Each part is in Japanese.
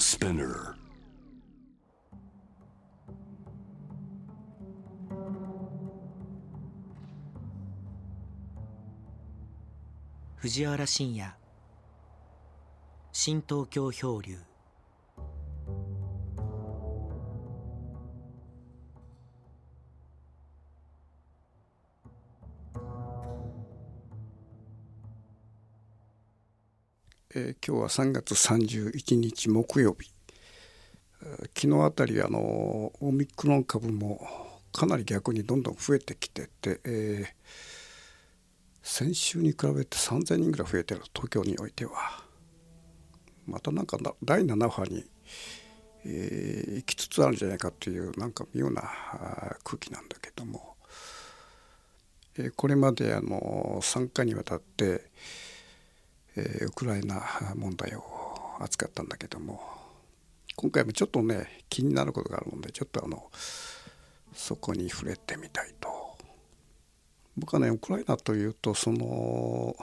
Spinner. 藤原信也新東京漂流えー今日は3月31日木曜日。昨日あたりあのオミクロン株もかなり逆にどんどん増えてきてて、えー先週に比べて3,000人ぐらい増えてる東京においては。またなんか第7波に、えー行きつつあるんじゃないかっていうなんか妙な空気なんだけども、えーこれまであの3回にわたってえーウクライナ問題を扱ったんだけども今回もちょっとね気になることがあるのでちょっとあのそこに触れてみたいと。僕はねウクライナというとその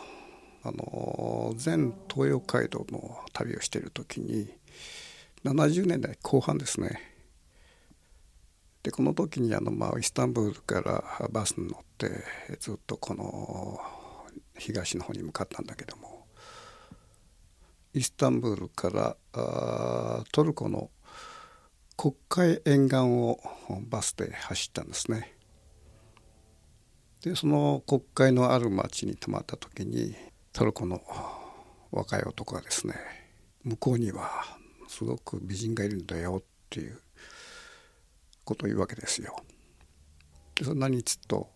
あの全東洋街道の旅をしている時に70年代後半ですね。でこの時にあの、まあ、イスタンブールからバスに乗ってずっとこの東の方に向かったんだけどもイスタンブールからトルコの黒海沿岸をバスで走ったんですね。でその黒海のある町に泊まった時にトルコの若い男がですね向こうにはすごく美人がいるんだよっていうことを言うわけですよ。でそれ何っつうと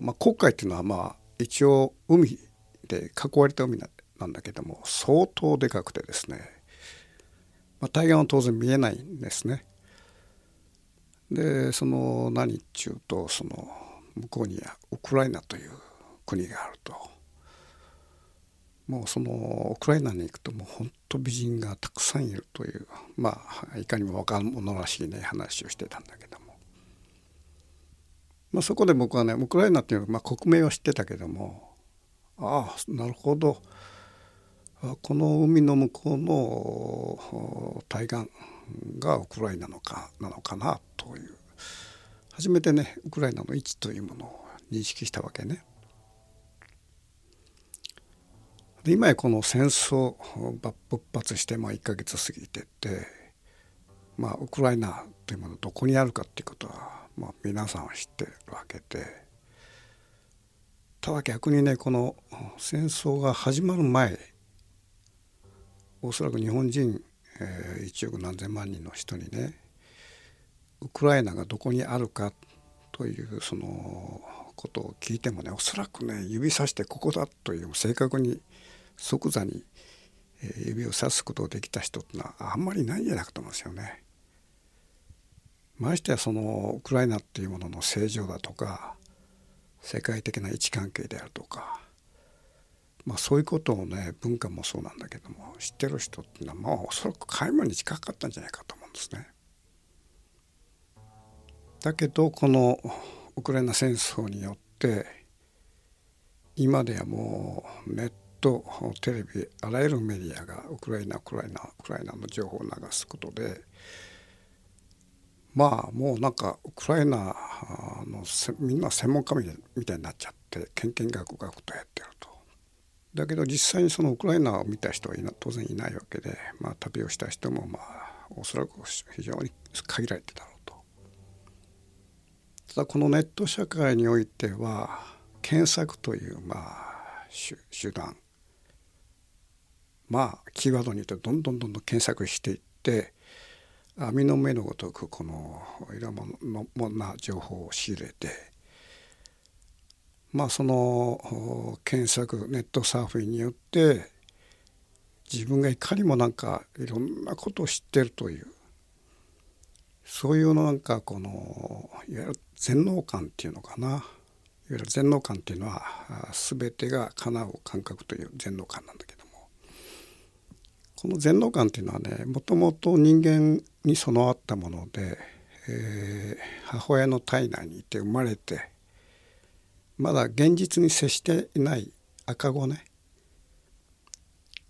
まあ、黒海っていうのはまあ一応海で囲われた海ななんだけども相当でかくてですね、まあ、対岸は当然見えないんですね。でその何っちゅうとその向こうにはウクライナという国があると。もうそのウクライナに行くともう本当美人がたくさんいるという。まあいかにも若者らしいね話をしてたんだけども、まあ、そこで僕はねウクライナっていうのは、まあ、国名は知ってたけどもああなるほど。この海の向こうの対岸がウクライナのかなのかなという初めてねウクライナの位置というものを認識したわけね。で今やこの戦争勃発してまあ1ヶ月過ぎててまあウクライナというものどこにあるかっていうことは、まあ、皆さんは知ってるわけでただ逆にねこの戦争が始まる前おそらく日本人、えー1億何千万人の人にねウクライナがどこにあるかというそのことを聞いてもねおそらくね指さしてここだという正確に即座に指をさすことができた人ってのはあんまりないんじゃないかと思うんですよね。ましてやそのウクライナっていうものの正常だとか世界的な位置関係であるとか、まあ、そういうことをね文化もそうなんだけども知ってる人っていうのはまあおそらく皆無に近かったんじゃないかと思うんですね。だけどこのウクライナ戦争によって今ではもうネットテレビあらゆるメディアがウクライナウクライナウクライナの情報を流すことでまあもうなんかウクライナのみんな専門家みたいみたいになっちゃってけんけんがくがくとやってると。だけど実際にそのウクライナを見た人はいな当然いないわけで、まあ、旅をした人もまあおそらく非常に限られてたろうと。ただこのネット社会においては検索というまあ手手段まあキーワードによってどんどんどんどん検索していって網の目のごとくこのいろんな情報を仕入れてまあその検索ネットサーフィンによって自分がいかにもなんかいろんなことを知ってるというそういうのなんかこのいわゆる全能感っていうのかな。いわゆる全能感っていうのは全てが叶う感覚という全能感なんだけども。この全能感っていうのはねもともと人間に備わったもので、えー母親の体内にいて生まれてまだ現実に接していない赤子ね。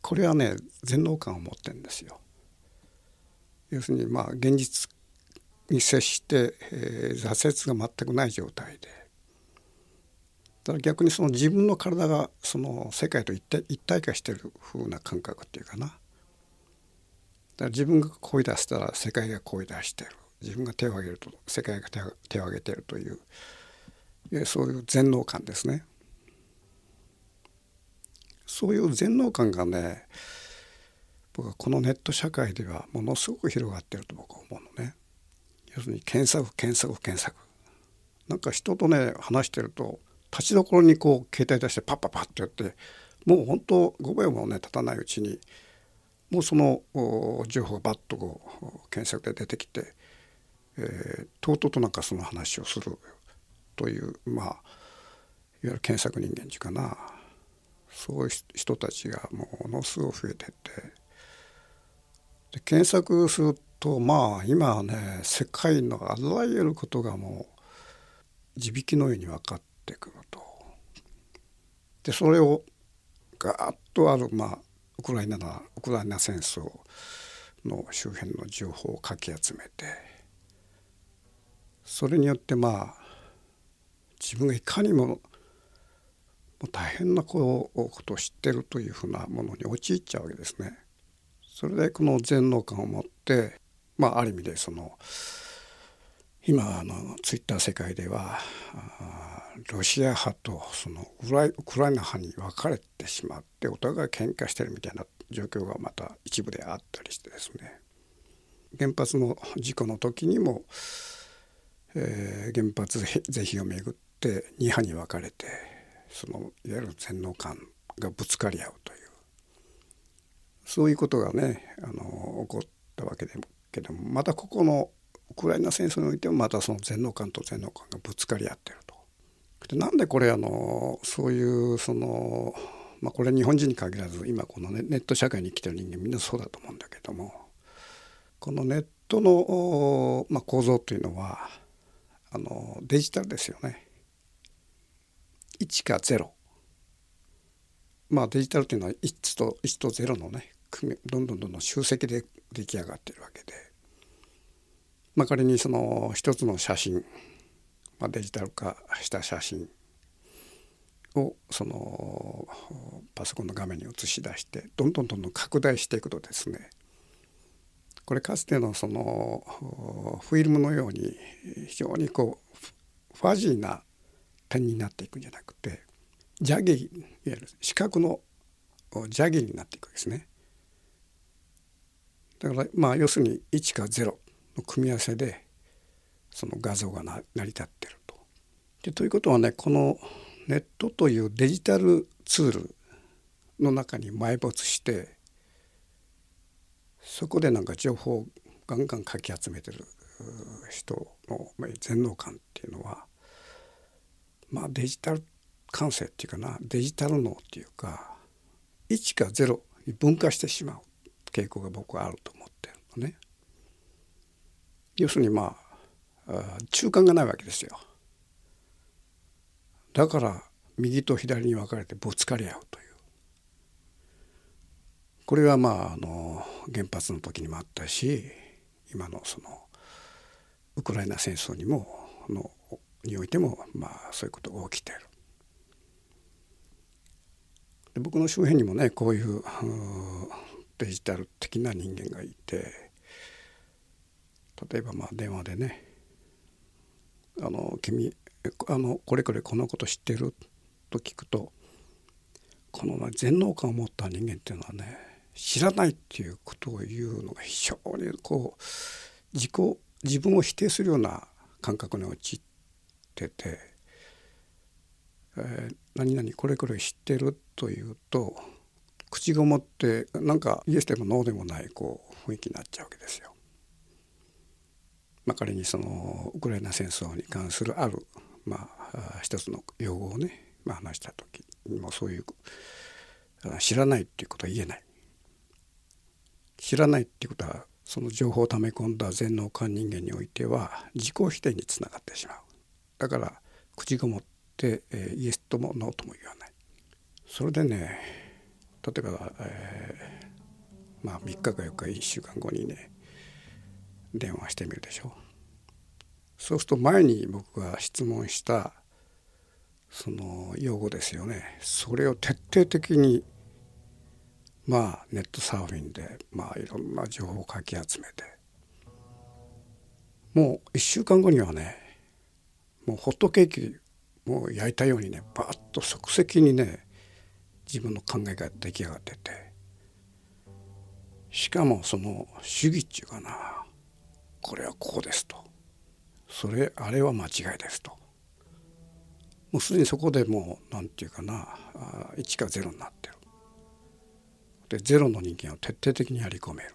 これはね全能感を持ってるんですよ。要するにまあ現実に接して、えー、挫折が全くない状態で。だから逆にその自分の体がその世界と一体一体化してる風な感覚っていうかな。だから自分が声出したら世界が声出してる。自分が手を挙げると世界が手を挙げてるという。そういう全能感ですね。そういう全能感がね僕はこのネット社会ではものすごく広がってると僕は思うのね。要するに検索検索検索。なんか人とね話してると立ちどころにこう携帯出してパッパッパッってやってもう本当5秒もね経たないうちにもうその情報がバッとこう検索で出てきて、えー、とうとうとなんかその話をする。というまあいわゆる検索人間っていうかなそういう人たちがものすごく増えててで検索するとまあ今はね世界のあらゆることがもう地引きのように分かってくると。でそれをガーッとあるまあウクライナなウクライナ戦争の周辺の情報をかき集めてそれによってまあ自分がいかにも大変なことを知ってるというふうなものに陥っちゃうわけですね。それでこの全能感を持ってまあある意味でその今あのツイッター世界ではロシア派とそのウクライナ派に分かれてしまってお互い喧嘩してるみたいな状況がまた一部であったりしてですね原発の事故の時にも、えー、原発 是非をめぐって2派に分かれてそのいわゆる全能感がぶつかり合うというそういうことがねあの起こったわけでもけどもまたここのウクライナ戦争においてもまたその全能感と全能感がぶつかり合ってると。でなんでこれあのそういうその、まあ、これ日本人に限らず今このネット社会に生きてる人間みんなそうだと思うんだけどもこのネットの、まあ、構造というのはあのデジタルですよね。1か0まあデジタルというのは1と1と0のねどんどんどんどん集積で出来上がってるわけで、まあ、仮にその一つの写真、まあ、デジタル化した写真をそのパソコンの画面に映し出してどんどんどんどん拡大していくとですねこれかつてのそのフィルムのように非常にこうファジーな点になっていくんじゃなくて邪気いわゆる四角の邪気になっていくわけですね。だからまあ要するに1か0の組み合わせでその画像が成り立ってると。でということはねこのネットというデジタルツールの中に埋没してそこでなんか情報をガンガンかき集めてる人の全能感っていうのはまあデジタル感性っていうかなデジタル脳っていうか1か0に分化してしまう傾向が僕はあると思ってるのね。要するにまあ中間がないわけですよ。だから右と左に分かれてぶつかり合うというこれはまああの原発の時にもあったし今のそのウクライナ戦争にものにおいてもまあそういうことが起きている。で僕の周辺にもねこういうデジタル的な人間がいて例えばまあ電話でね「あの君あのこれこれこのこと知ってる?」と聞くとこの全能感を持った人間っていうのはね知らないっていうことを言うのが非常にこう自己自分を否定するような感覚に陥ってて「えー、何々これこれ知ってる?」というと口ごもってなんかイエスでもノーでもないこう雰囲気になっちゃうわけですよ。まあ、仮にそのウクライナ戦争に関するある、まあ、一つの用語をね、まあ、話した時にもそういう知らないっていうことは言えない。知らないっていうことはその情報を溜め込んだ全能感人間においては自己否定につながってしまう。だから口ごもって、えー、イエスともノーとも言わない。それでね例えば、えー、まあ3日か4日1週間後にね電話してみるでしょ。うそうすると前に僕が質問したその用語ですよね。それを徹底的にまあネットサーフィンでまあいろんな情報をかき集めて。もう1週間後にはねもうホットケーキを焼いたようにねバーッと即席にね自分の考えが出来上がってて。しかもその主義っていうかなこれはこうですと。それあれは間違いですと。もうすでにそこでもう何て言うかな1か0になってる。で0の人間を徹底的にやり込める。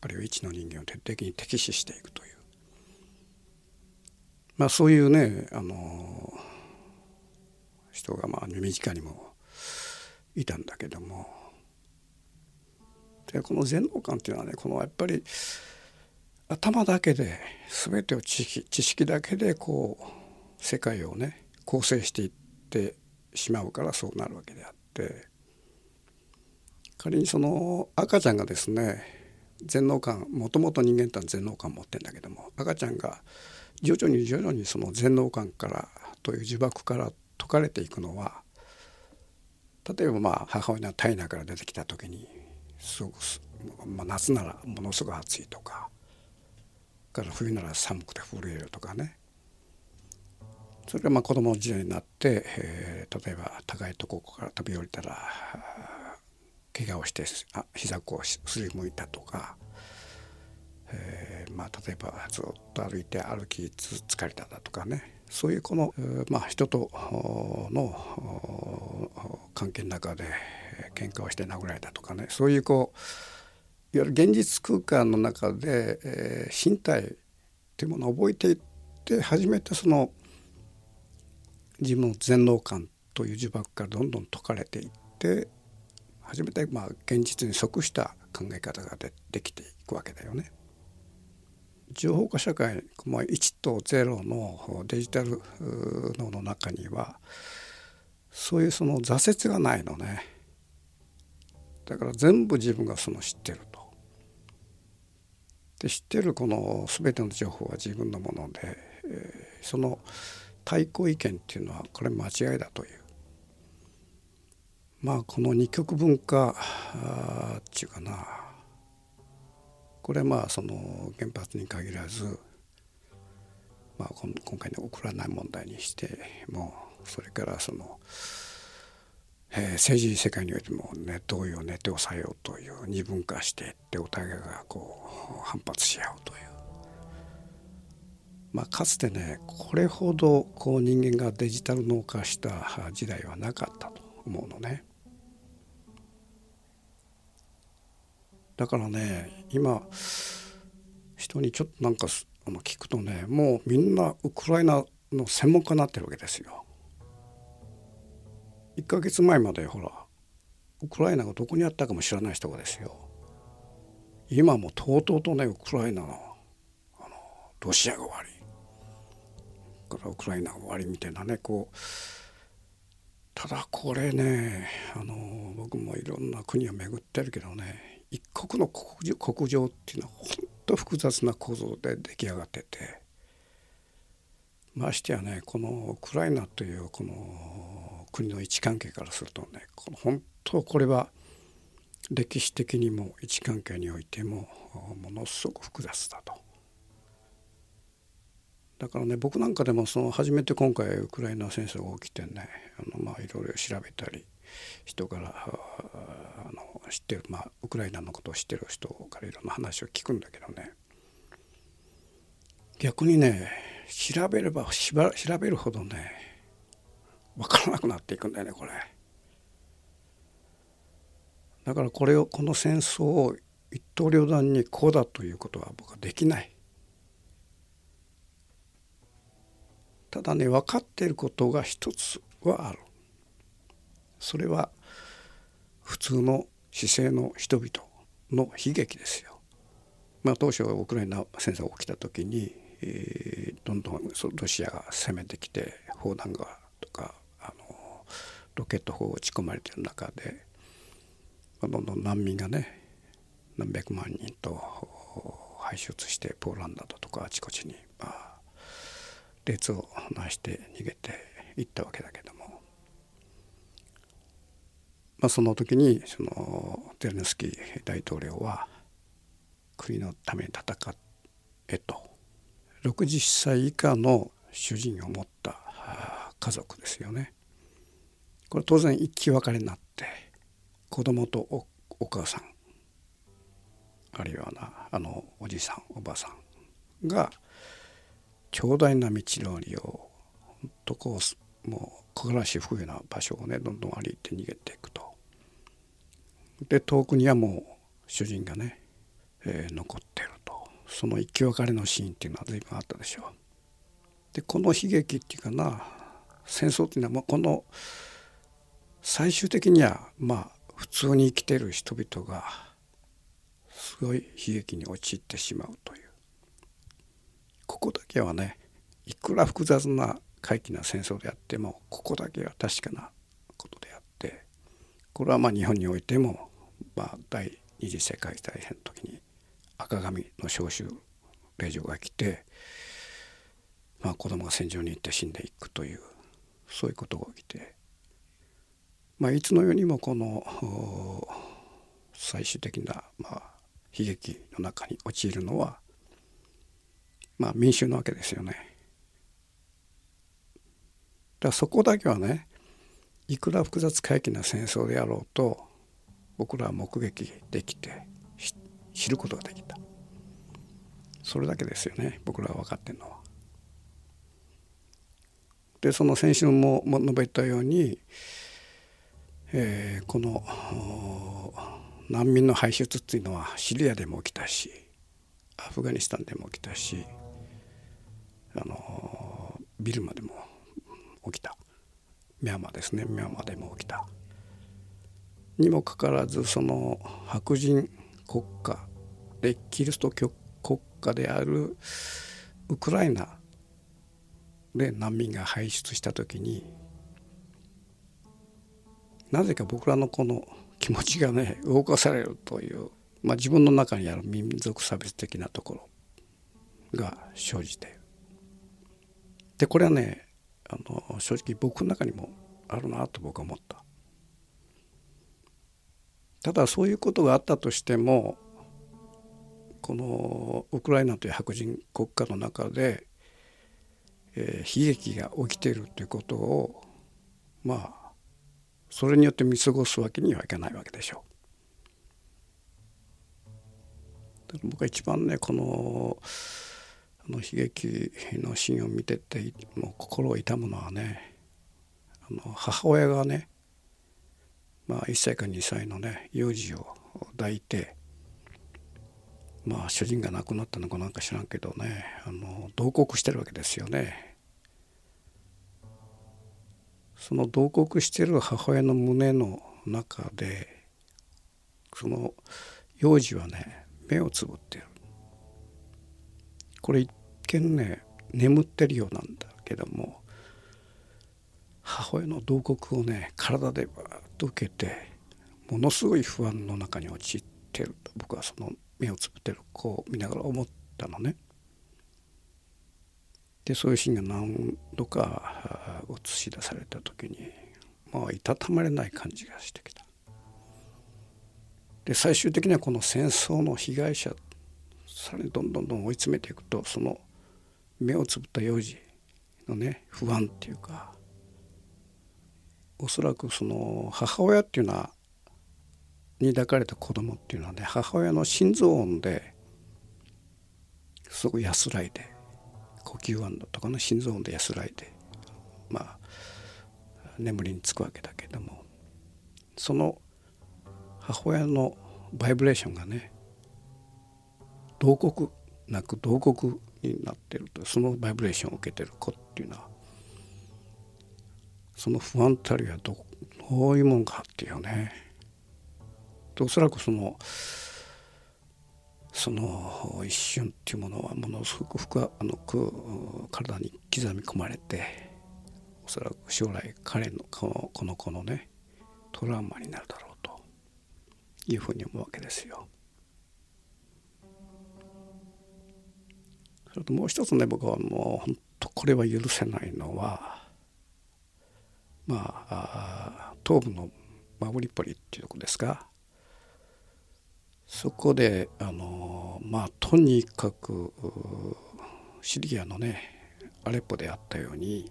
あるいは1の人間を徹底的に敵視していくという。まあそういうねあの人がまあ身近にもいたんだけども。でこの全能感っていうのはねこのやっぱり頭だけで全てを知識知識だけでこう世界をね構成していってしまうからそうなるわけであって。仮にその赤ちゃんがですね全能感もともと人間って全能感持ってんだけども赤ちゃんが徐々に徐々にその全能感からという呪縛から解かれていくのは例えばまあ母親の体内から出てきた時にすごく、まあ、夏ならものすごく暑いとかから冬なら寒くて震えるとかね。それがまあ子供の時代になって、えー、例えば高いところから飛び降りたら怪我をしてあ膝をすりむいたとか、えー、まあ、例えばずっと歩いて歩き疲れただとかねそういうこの、まあ、人との関係の中で喧嘩をして殴られたとかねそういうこういわゆる現実空間の中で、えー、身体っていうものを覚えていって初めてその自分の全能感という呪縛からどんどん解かれていって初めてまあ現実に即した考え方がでできていくわけだよね。情報化社会、まあ、1と0のデジタル脳の中にはそういうその挫折がないのね。だから全部自分がその知ってると。で知ってるこの全ての情報は自分のもので、えー、その対抗意見っていうのはこれ間違いだという。まあこの二極文化っていうかな。これまあその原発に限らず、まあ、今回のウクライナ問題にしてもそれからその、えー、政治世界においても、ね、同意を寝て抑えようという二分化していってお互いがこう反発し合うという。まあ、かつてねこれほどこう人間がデジタル脳化した時代はなかったと思うのね。だからね今人にちょっとなんかあの聞くとねもうみんなウクライナの専門家になってるわけですよ。1ヶ月前までほらウクライナがどこにあったかも知らない人がですよ今もとうとうとねウクライナのあのロシアが終わりからウクライナが終わりみたいなねこうただこれねあの僕もいろんな国を巡ってるけどね一国の国情っていうのは本当複雑な構造で出来上がっててましてやねこのウクライナというこの国の位置関係からするとねこの本当これは歴史的にも位置関係においてもものすごく複雑だと。だからね僕なんかでもその初めて今回ウクライナ戦争が起きてねあのまあいろいろ調べたり人からあの知ってる、まあ、ウクライナのことを知ってる人からいろんな話を聞くんだけどね逆にね調べれば調べるほどね分からなくなっていくんだよねこれ。だからこれをこの戦争を一刀両断にこうだということは僕はできない。ただね分かっていることが一つはある。それは普通の姿勢の人々の悲劇ですよ。まあ、当初ウクライナ戦争が起きた時に、えー、どんどんロシアが攻めてきて砲弾がとかあのロケット砲を撃ち込まれてる中でまあどんどん難民がね何百万人と排出してポーランドだとかあちこちに、まあ、列をなして逃げていったわけだけども、まあ、その時にそのゼレンスキー大統領は国のために戦えと60歳以下の主人を持った家族ですよね。これ当然生き別れになって子供とおお母さんあるいはなあのおじさんおばさんが長大な道のりを本当こうもう木枯らし吹くような場所をねどんどん歩いて逃げていくと。で遠くにはもう主人がね、えー、残ってるとその生き別れのシーンっていうのは随分あったでしょう。でこの悲劇っていうかな戦争っていうのはもうこの最終的にはまあ普通に生きてる人々がすごい悲劇に陥ってしまうというここだけはねいくら複雑な怪奇な戦争であってもここだけは確かなことであってこれはまあ日本においても、まあ、第二次世界大戦の時に赤紙の召集令状が来て、まあ、子供が戦場に行って死んでいくというそういうことが起きて、まあ、いつのようにもこの最終的な、まあ、悲劇の中に陥るのは、まあ、民衆なわけですよね。だからそこだけはねいくら複雑回帰な戦争であろうと僕らは目撃できて知ることができた。それだけですよね僕らは分かってるのは。でその先週も述べたように、えー、この難民の排出っていうのはシリアでも起きたしアフガニスタンでも起きたしあのビルマでも起きた。ミャンマーですねミャンマーでも起きた。にもかかわらずその白人国家でキリスト教国家であるウクライナで難民が排出した時になぜか僕らのこの気持ちがね動かされるという、まあ、自分の中にある民族差別的なところが生じてでこれはねあの正直僕の中にもあるなと僕は思った。ただそういうことがあったとしてもこのウクライナという白人国家の中でえー、悲劇が起きているということをまあそれによって見過ごすわけにはいかないわけでしょう。僕は一番ねこのあの悲劇のシーンを見ててもう心を痛むのはねあの母親がね、まあ、1歳か2歳のね幼児を抱いてまあ主人が亡くなったのかなんか知らんけどねあの同国してるわけですよね。その同国してる母親の胸の中でその幼児はね目をつぶってるこれ一見ね眠ってるようなんだけども母親の同国をね体でバーッと受けてものすごい不安の中に陥ってると僕はその目をつぶってる子を見ながら思ったのね。でそういうシーンが何度か映し出された時にまあいたたまれない感じがしてきた。で最終的にはこの戦争の被害者さらにどんどんどん追い詰めていくとその目をつぶった幼児のね不安っていうかおそらくその母親っていうのはに抱かれた子供っていうのはね母親の心臓音ですごく安らいで呼吸音とかの心臓音で安らいでまあ眠りにつくわけだけどもその母親のバイブレーションがね同国なく同国になってるとそのバイブレーションを受けてる子っていうのはその不安たりはどういうもんかっていうねおそらくそのその一瞬っていうものはものすごく深あの体に刻み込まれておそらく将来彼のこのこの子のねトラウマになるだろうというふうに思うわけですよ。それともう一つね僕はもう本当これは許せないのはまあ東部のマグリポリっていうとこですか。そこであのまあとにかくシリアのねアレッポであったように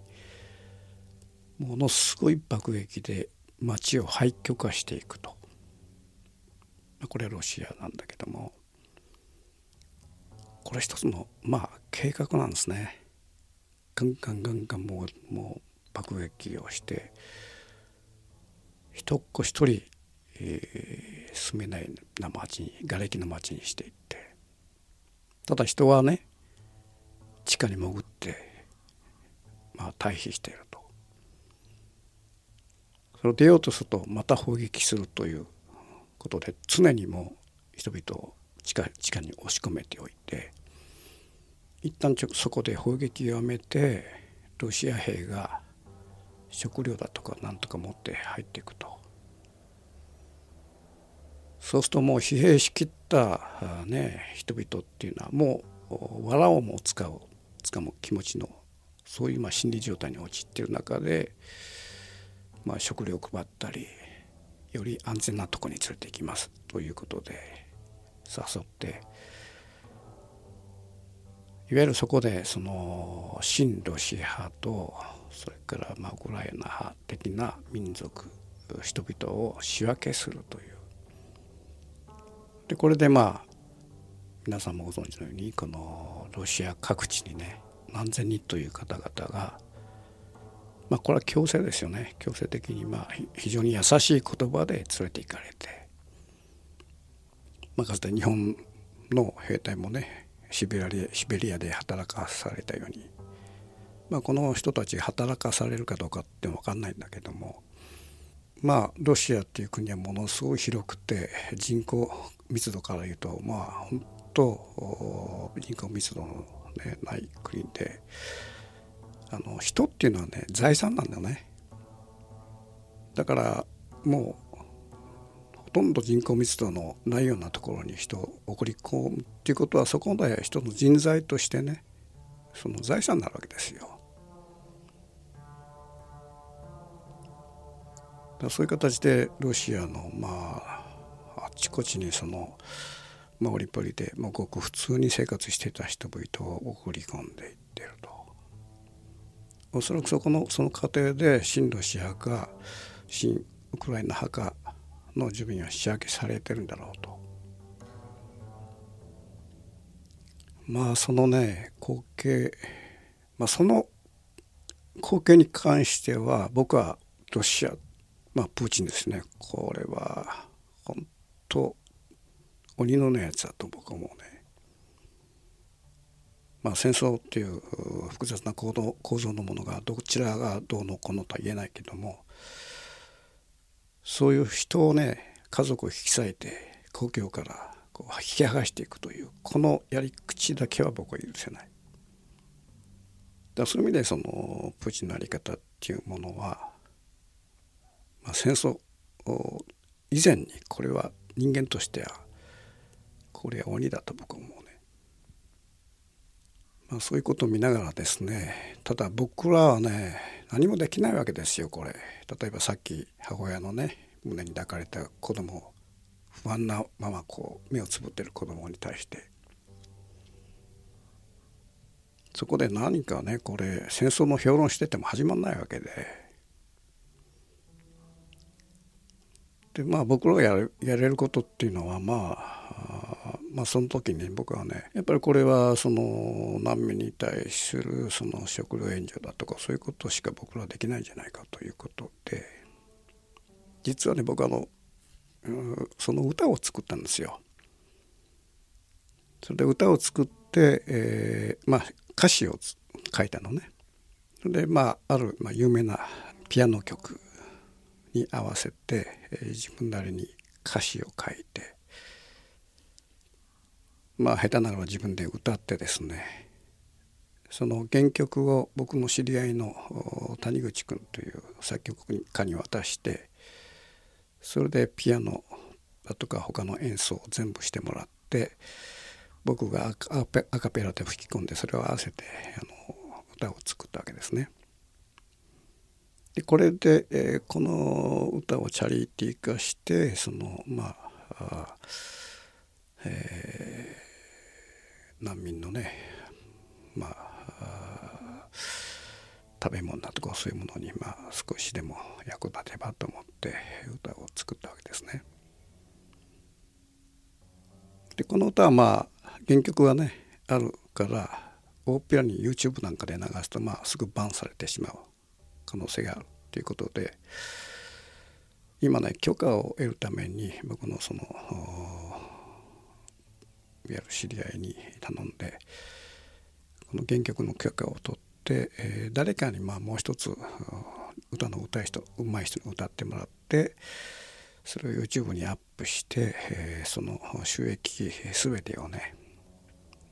ものすごい爆撃で町を廃墟化していくと。これはロシアなんだけどもこれ一つのまあ計画なんですね。ガンガンガンガンもうもう爆撃をして一っ子一人、えー、住めないな町に瓦礫の町にしていってただ人はね地下に潜ってまあ退避していると。それ出ようとするとまた砲撃するということで常にも人々を地下地下に押し込めておいて一旦ちょそこで砲撃をやめてロシア兵が食料だとかなんとか持って入っていくと。そうするともう疲弊しきったね人々っていうのはもう藁をも使うつむ気持ちのそういうまあ心理状態に陥っている中で、まあ、食料を配ったりより安全なとこに連れて行きますということで誘っていわゆるそこでその親ロシア派とそれからまあウクライナ派的な民族人々を仕分けするという。でこれでまあ皆さんもご存知のようにこのロシア各地にね何千人という方々がまあこれは強制ですよね。強制的にまあ非常に優しい言葉で連れて行かれて、まあ、かつて日本の兵隊もねシベリアシベリアで働かされたように、まあ、この人たち働かされるかどうかって分かんないんだけどもまあロシアっていう国はものすごい広くて人口密度から言うとまあ本当人口密度の、ね、ない国であの人っていうのはね財産なんだよね。だからもうほとんど人口密度のないようなところに人を送り込むっていうことはそこまで人の人材としてねその財産になるわけですよ。そういう形でロシアのまああちこちにそのマオリポリでもうごく普通に生活していた人々を送り込んでいってると。おそらくそこのその過程で親ロシア派か親ウクライナ派かの住民は仕分けされてるんだろうと。まあそのね光景、まあ、その光景に関しては僕はロシアまあプーチンですねこれは本当鬼ののやつだと僕は思うね。まあ、戦争っていう複雑な構造構造のものがどちらがどうのこのとは言えないけどもそういう人をね家族を引き裂いて故郷からこう引き剥がしていくというこのやり口だけは僕は許せない。だそういう意味でそのプーチンのやり方っていうものは、まあ、戦争以前にこれは人間としてはこれは鬼だと僕は思うね。まあ、そういうことを見ながらですねただ僕らはね何もできないわけですよこれ。例えばさっき母親のね胸に抱かれた子供を不安なままこう目をつぶってる子供に対して。そこで何かねこれ戦争の評論してても始まんないわけで。でまあ僕らがややれることっていうのはまあまあその時に僕はねやっぱりこれはその難民に対するその食料援助だとかそういうことしか僕らできないんじゃないかということで実はね僕あのその歌を作ったんですよ。それで歌を作って、えー、まあ歌詞を書いたのね。でまあある、まあ、有名なピアノ曲に合わせて、え、自分なりに歌詞を書いてまあ下手ながら自分で歌ってですねその原曲を僕の知り合いの谷口君という作曲家に渡してそれでピアノだとか他の演奏を全部してもらって僕がアカペラで吹き込んでそれを合わせてあの歌を作ったわけですね。でこれで、えー、この歌をチャリティー化してそのまあえー、難民のねまあ食べ物だとかそういうものにまあ少しでも役立てばと思って歌を作ったわけですね。でこの歌はまあ原曲がねあるから大っぴらに YouTube なんかで流すとまあすぐバンされてしまう可能性があるということで今ね許可を得るために僕のそのいわゆる知り合いに頼んでこの原曲の許可を取って、えー、誰かにまあもう一つ歌の歌い人うまい人に歌ってもらってそれを YouTube にアップして、えー、その収益全てをね、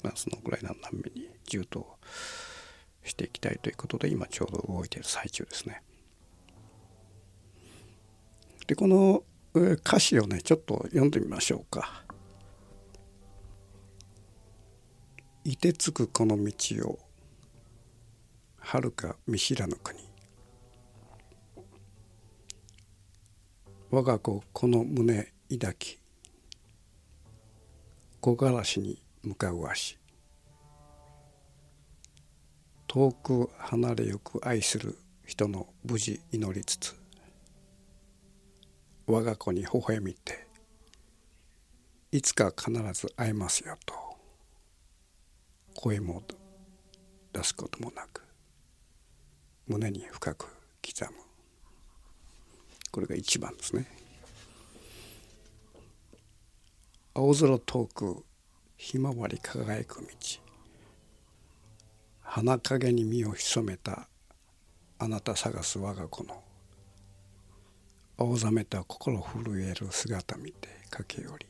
まあ、そのぐらいの難民に充当していきたいということで今ちょうど動いている最中ですね。でこの歌詞をねちょっと読んでみましょうか。いてつくこの道をはるか見知らぬ国我が子この胸抱き木枯らしに向かう足遠く離れゆく愛する人の無事祈りつつ我が子に微笑みていつか必ず会えますよと声も出すこともなく胸に深く刻む。これが一番ですね。青空遠くひまわり輝く道。花陰に身を潜めたあなた探す我が子の青ざめた心震える姿見て駆け寄り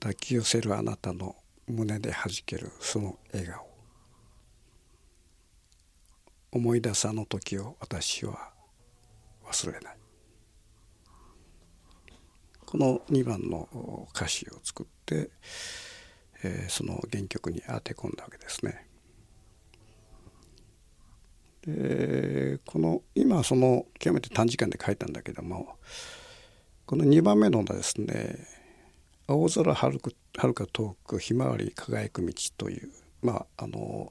抱き寄せるあなたの胸で弾けるその笑顔。思い出すあの時を私は忘れない。この2番の歌詞を作って、えー、その原曲に当て込んだわけですね。でこの今その極めて短時間で書いたんだけどもこの2番目のですね「青空はるはるか遠くひまわり輝く道」というまああの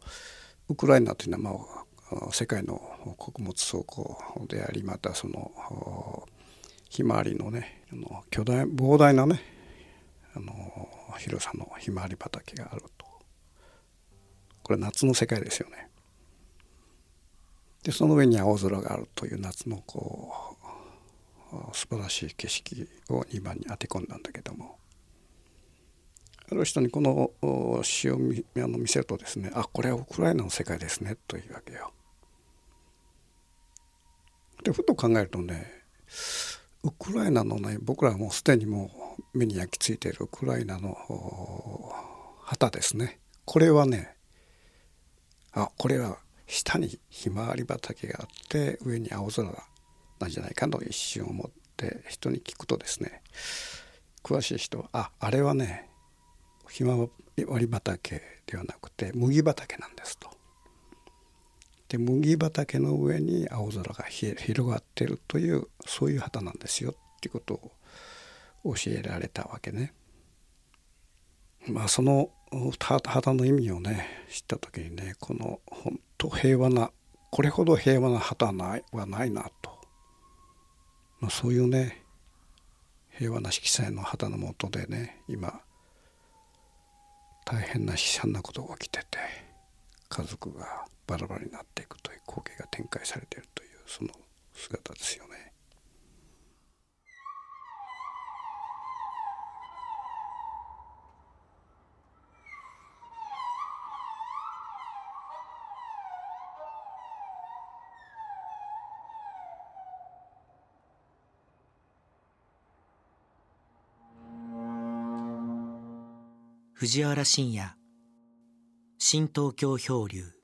ウクライナというのは、まあ、世界の穀物倉庫でありまたそのひまわりのねあの巨大膨大なねあの広さのひまわり畑があるとこれ夏の世界ですよね。でその上に青空があるという夏のこう素晴らしい景色を2番に当て込んだんだけどもある人にこの詩を見あの見せるとですねあこれはウクライナの世界ですねというわけよ。でふと考えるとねウクライナのね僕らはもうすでにもう目に焼き付いているウクライナの旗ですねこれはねあこれは下にひまわり畑があって上に青空なんじゃないかと一瞬思って人に聞くとですね詳しい人はああれはねひまわり畑ではなくて麦畑なんですと。で麦畑の上に青空が広がってるというそういう旗なんですよっていうことを教えられたわけね。まあその旗の意味をね知った時にねこの本当平和なこれほど平和な旗はないはないなと、まあ、そういうね平和な色彩の旗のもとでね今大変な悲惨なことが起きてて家族がバラバラになっていくという光景が展開されているというその姿ですよね。藤原信也。新東京漂流。